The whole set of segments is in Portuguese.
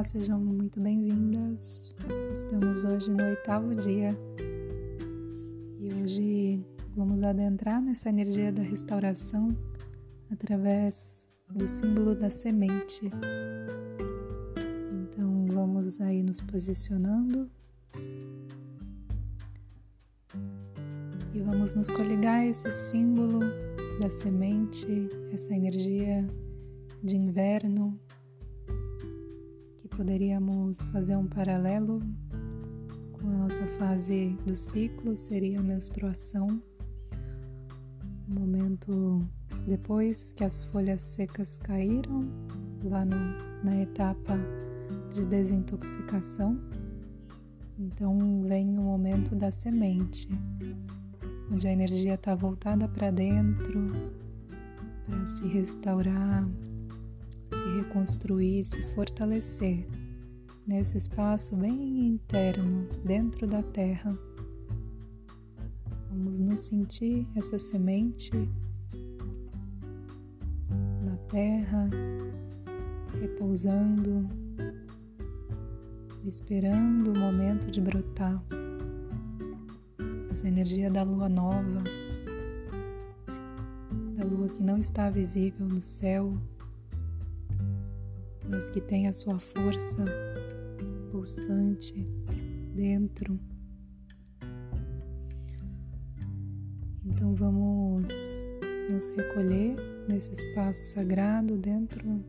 Olá, sejam muito bem-vindas. Estamos hoje no oitavo dia e hoje vamos adentrar nessa energia da restauração através do símbolo da semente. Então vamos aí nos posicionando e vamos nos coligar a esse símbolo da semente, essa energia de inverno poderíamos fazer um paralelo com a nossa fase do ciclo, seria a menstruação, o momento depois que as folhas secas caíram, lá no, na etapa de desintoxicação. Então vem o momento da semente, onde a energia está voltada para dentro, para se restaurar, se reconstruir, se fortalecer nesse espaço bem interno, dentro da terra. Vamos nos sentir essa semente na terra, repousando, esperando o momento de brotar. Essa energia da lua nova, da lua que não está visível no céu, mas que tem a sua força pulsante dentro. Então vamos nos recolher nesse espaço sagrado dentro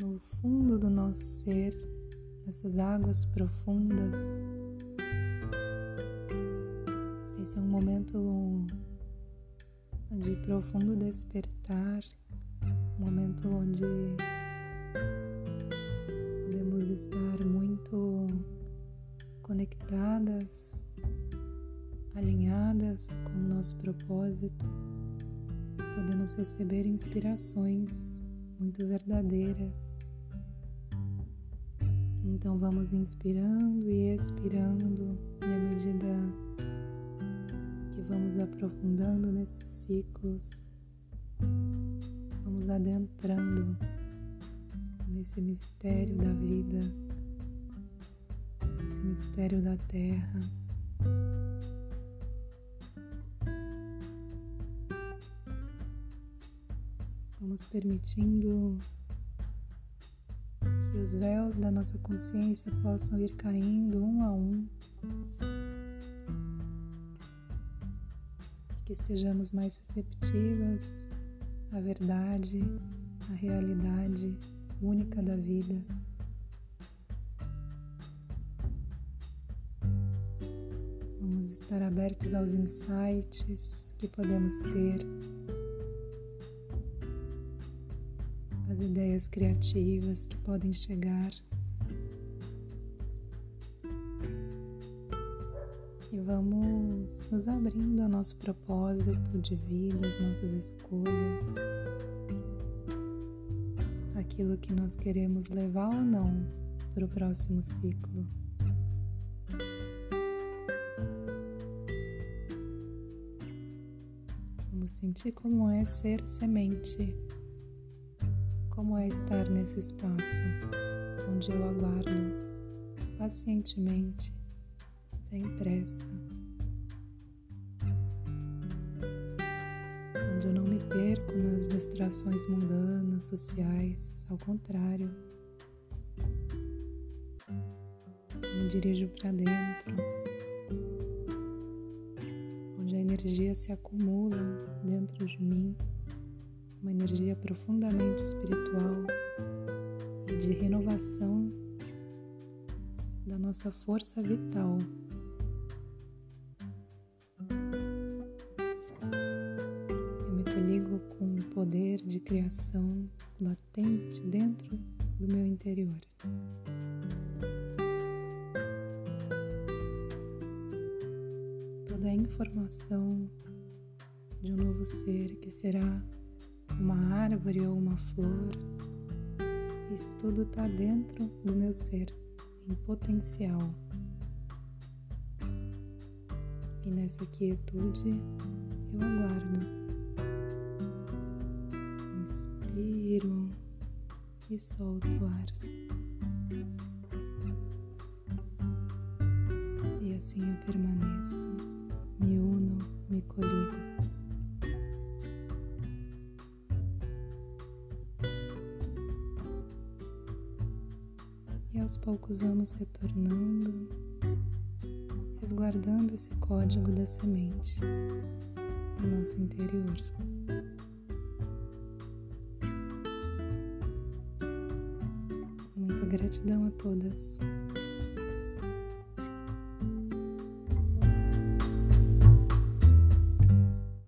no fundo do nosso ser, nessas águas profundas. Esse é um momento de profundo despertar, um momento onde estar muito conectadas, alinhadas com o nosso propósito, podemos receber inspirações muito verdadeiras. Então vamos inspirando e expirando, e à medida que vamos aprofundando nesses ciclos, vamos adentrando nesse mistério da vida, nesse mistério da terra. Vamos permitindo que os véus da nossa consciência possam ir caindo um a um. Que estejamos mais receptivas à verdade, à realidade única da vida. Vamos estar abertos aos insights que podemos ter, às ideias criativas que podem chegar. E vamos nos abrindo ao nosso propósito de vida, às nossas escolhas aquilo que nós queremos levar ou não para o próximo ciclo. Vamos sentir como é ser semente, como é estar nesse espaço onde eu aguardo pacientemente, sem pressa. Onde eu não me perco nas distrações mundanas, sociais, ao contrário. Eu me dirijo para dentro, onde a energia se acumula dentro de mim, uma energia profundamente espiritual e de renovação da nossa força vital. Poder de criação latente dentro do meu interior. Toda a informação de um novo ser que será uma árvore ou uma flor, isso tudo está dentro do meu ser, em potencial. E nessa quietude eu aguardo Inspiro e solto o ar. E assim eu permaneço, me uno, me coligo. E aos poucos vamos retornando, resguardando esse código da semente no nosso interior. Gratidão a todas.